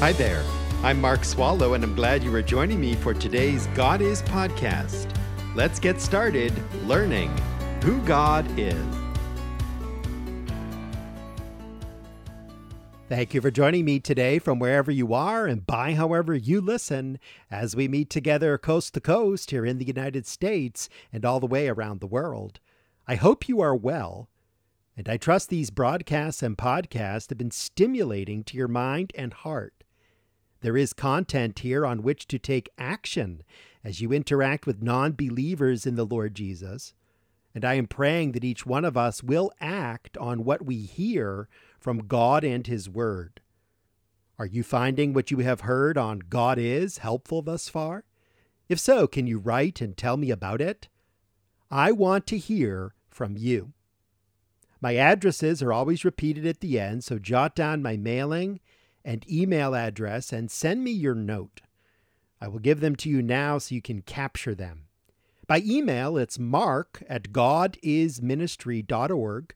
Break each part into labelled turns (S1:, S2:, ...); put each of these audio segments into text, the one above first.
S1: Hi there. I'm Mark Swallow, and I'm glad you are joining me for today's God Is podcast. Let's get started learning who God is. Thank you for joining me today from wherever you are and by however you listen as we meet together coast to coast here in the United States and all the way around the world. I hope you are well, and I trust these broadcasts and podcasts have been stimulating to your mind and heart. There is content here on which to take action as you interact with non believers in the Lord Jesus. And I am praying that each one of us will act on what we hear from God and His Word. Are you finding what you have heard on God is helpful thus far? If so, can you write and tell me about it? I want to hear from you. My addresses are always repeated at the end, so jot down my mailing and email address and send me your note. I will give them to you now so you can capture them. By email, it's mark at godisministry.org.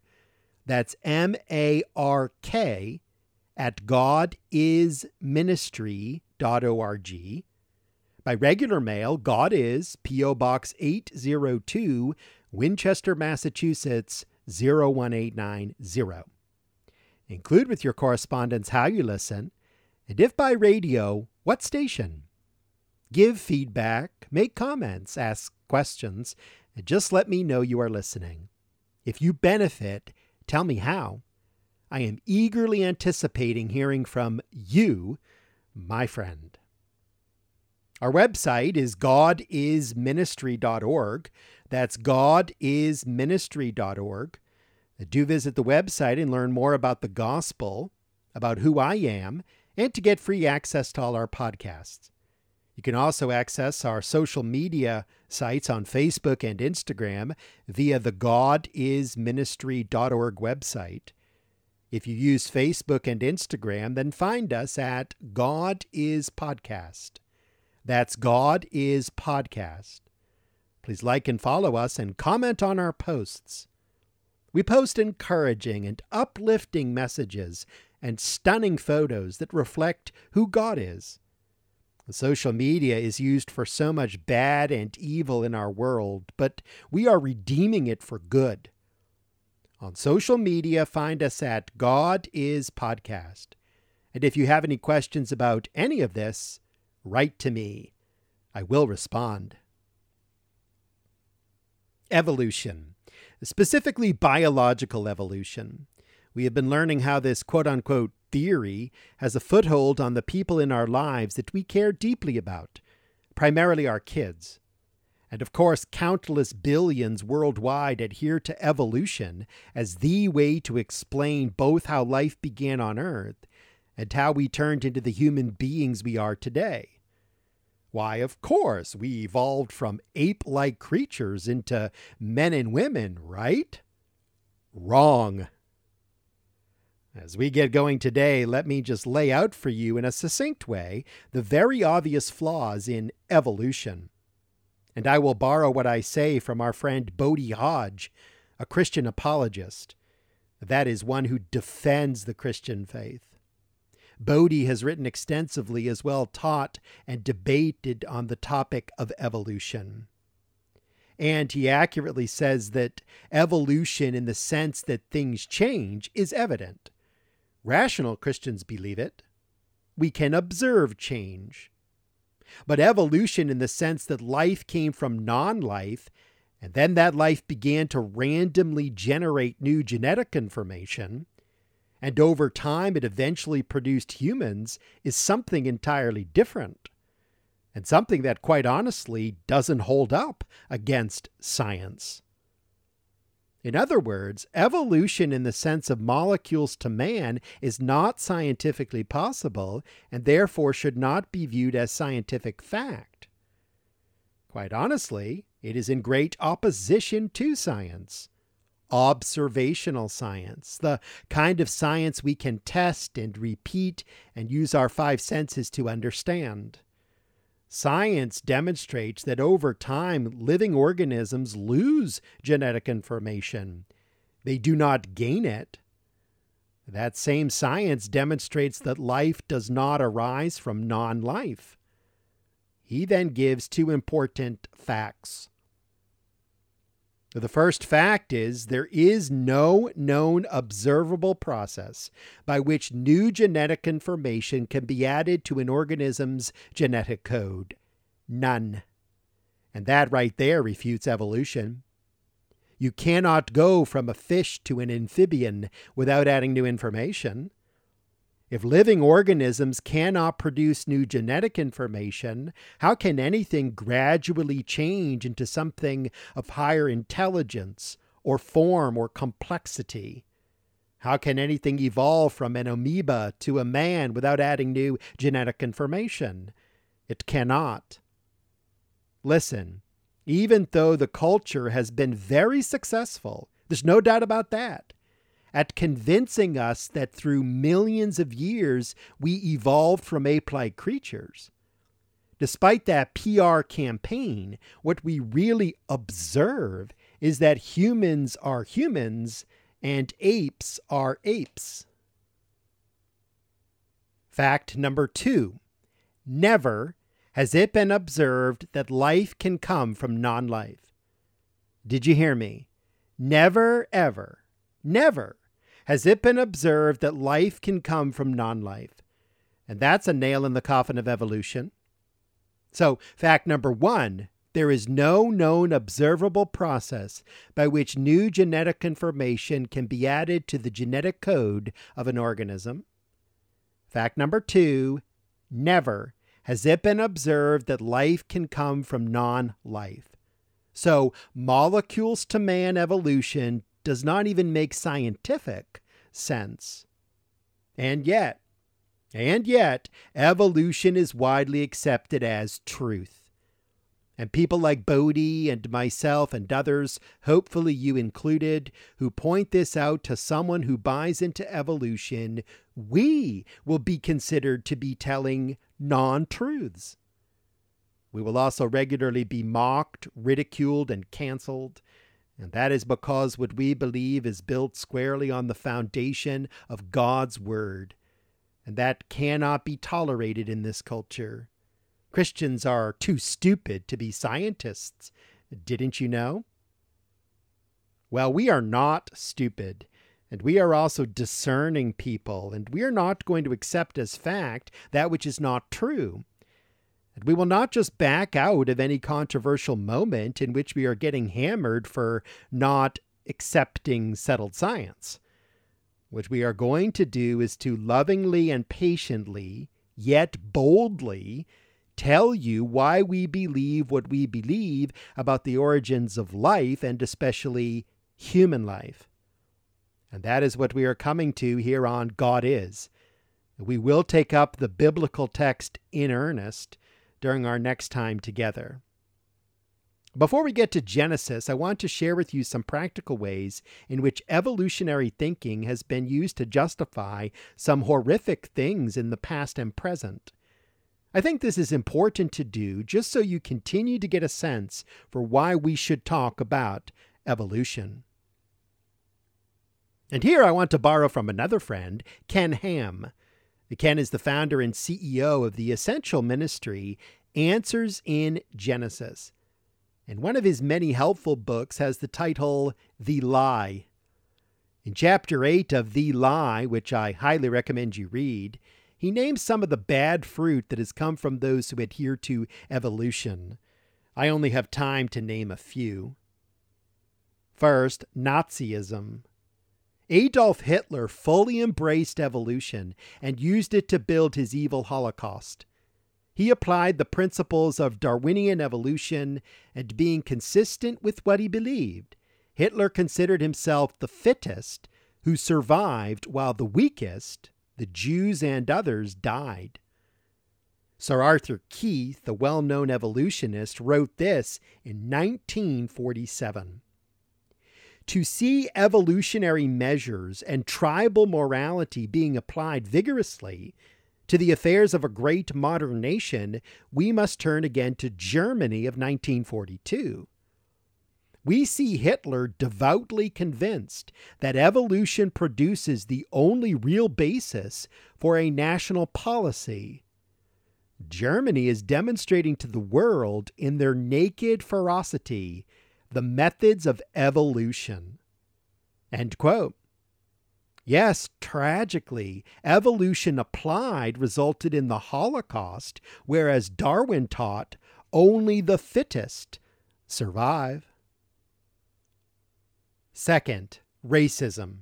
S1: That's M A R K at godisministry.org. By regular mail, God is P.O. Box 802, Winchester, Massachusetts 01890. Include with your correspondence how you listen, and if by radio, what station. Give feedback, make comments, ask questions, and just let me know you are listening. If you benefit, tell me how. I am eagerly anticipating hearing from you, my friend. Our website is godisministry.org. That's godisministry.org. Do visit the website and learn more about the gospel, about who I am, and to get free access to all our podcasts. You can also access our social media sites on Facebook and Instagram via the godisministry.org website. If you use Facebook and Instagram, then find us at God is Podcast. That's God is Podcast. Please like and follow us and comment on our posts. We post encouraging and uplifting messages and stunning photos that reflect who God is. Social media is used for so much bad and evil in our world, but we are redeeming it for good. On social media, find us at God is Podcast. And if you have any questions about any of this, write to me. I will respond. Evolution specifically biological evolution. We have been learning how this quote unquote theory has a foothold on the people in our lives that we care deeply about, primarily our kids. And of course, countless billions worldwide adhere to evolution as the way to explain both how life began on Earth and how we turned into the human beings we are today. Why, of course, we evolved from ape like creatures into men and women, right? Wrong. As we get going today, let me just lay out for you in a succinct way the very obvious flaws in evolution. And I will borrow what I say from our friend Bodie Hodge, a Christian apologist. That is one who defends the Christian faith. Bodie has written extensively as well taught and debated on the topic of evolution. And he accurately says that evolution, in the sense that things change, is evident. Rational Christians believe it. We can observe change. But evolution, in the sense that life came from non life, and then that life began to randomly generate new genetic information, and over time it eventually produced humans is something entirely different. And something that, quite honestly, doesn't hold up against science. In other words, evolution in the sense of molecules to man is not scientifically possible and therefore should not be viewed as scientific fact. Quite honestly, it is in great opposition to science observational science, the kind of science we can test and repeat and use our five senses to understand. Science demonstrates that over time, living organisms lose genetic information. They do not gain it. That same science demonstrates that life does not arise from non life. He then gives two important facts. The first fact is there is no known observable process by which new genetic information can be added to an organism's genetic code. None. And that right there refutes evolution. You cannot go from a fish to an amphibian without adding new information. If living organisms cannot produce new genetic information, how can anything gradually change into something of higher intelligence or form or complexity? How can anything evolve from an amoeba to a man without adding new genetic information? It cannot. Listen, even though the culture has been very successful, there's no doubt about that, at convincing us that through millions of years we evolved from ape like creatures. Despite that PR campaign, what we really observe is that humans are humans and apes are apes. Fact number two never has it been observed that life can come from non life. Did you hear me? Never, ever, never has it been observed that life can come from non life. And that's a nail in the coffin of evolution. So, fact number one there is no known observable process by which new genetic information can be added to the genetic code of an organism. Fact number two never has it been observed that life can come from non life. So, molecules to man evolution does not even make scientific sense. And yet, and yet, evolution is widely accepted as truth. And people like Bodie and myself and others, hopefully you included, who point this out to someone who buys into evolution, we will be considered to be telling non truths. We will also regularly be mocked, ridiculed, and canceled. And that is because what we believe is built squarely on the foundation of God's Word. And that cannot be tolerated in this culture. Christians are too stupid to be scientists. Didn't you know? Well, we are not stupid. And we are also discerning people, and we are not going to accept as fact that which is not true. And we will not just back out of any controversial moment in which we are getting hammered for not accepting settled science. What we are going to do is to lovingly and patiently, yet boldly, tell you why we believe what we believe about the origins of life and especially human life. And that is what we are coming to here on God Is. We will take up the biblical text in earnest during our next time together. Before we get to Genesis, I want to share with you some practical ways in which evolutionary thinking has been used to justify some horrific things in the past and present. I think this is important to do just so you continue to get a sense for why we should talk about evolution. And here I want to borrow from another friend, Ken Ham. Ken is the founder and CEO of the essential ministry Answers in Genesis. And one of his many helpful books has the title The Lie. In chapter 8 of The Lie, which I highly recommend you read, he names some of the bad fruit that has come from those who adhere to evolution. I only have time to name a few. First, Nazism. Adolf Hitler fully embraced evolution and used it to build his evil Holocaust. He applied the principles of Darwinian evolution and being consistent with what he believed. Hitler considered himself the fittest who survived while the weakest, the Jews and others, died. Sir Arthur Keith, the well known evolutionist, wrote this in 1947 to see evolutionary measures and tribal morality being applied vigorously to the affairs of a great modern nation, we must turn again to Germany of 1942. we see Hitler devoutly convinced that evolution produces the only real basis for a national policy. Germany is demonstrating to the world in their naked ferocity the methods of evolution. End quote. Yes, tragically, evolution applied resulted in the Holocaust, whereas Darwin taught only the fittest survive. Second, racism.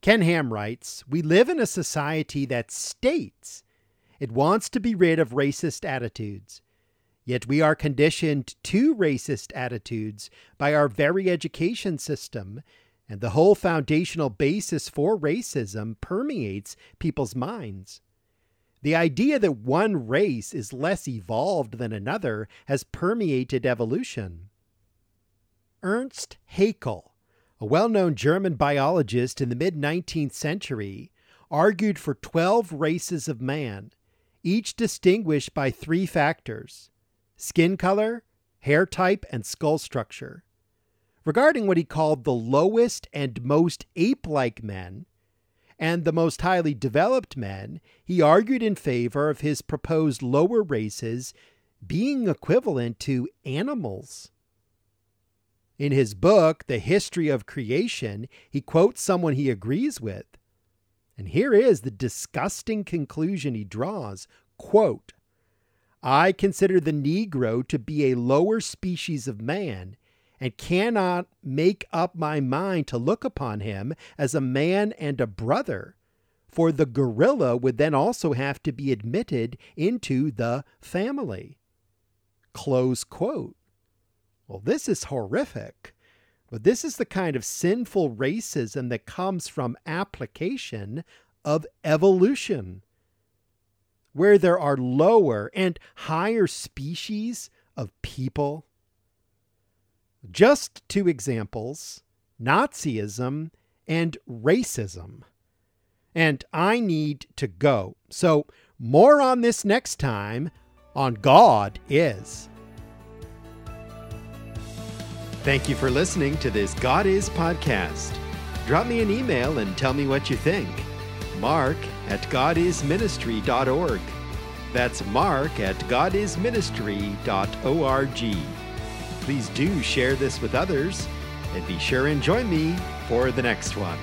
S1: Ken Ham writes We live in a society that states it wants to be rid of racist attitudes. Yet we are conditioned to racist attitudes by our very education system, and the whole foundational basis for racism permeates people's minds. The idea that one race is less evolved than another has permeated evolution. Ernst Haeckel, a well known German biologist in the mid 19th century, argued for 12 races of man, each distinguished by three factors skin color, hair type, and skull structure. Regarding what he called the lowest and most ape like men, and the most highly developed men, he argued in favor of his proposed lower races being equivalent to animals. In his book, The History of Creation, he quotes someone he agrees with. And here is the disgusting conclusion he draws quote, I consider the Negro to be a lower species of man and cannot make up my mind to look upon him as a man and a brother, for the gorilla would then also have to be admitted into the family. Close quote. Well, this is horrific. But this is the kind of sinful racism that comes from application of evolution, where there are lower and higher species of people just two examples Nazism and racism. And I need to go. So, more on this next time on God is. Thank you for listening to this God is podcast. Drop me an email and tell me what you think. Mark at godisministry.org. That's Mark at godisministry.org. Please do share this with others and be sure and join me for the next one.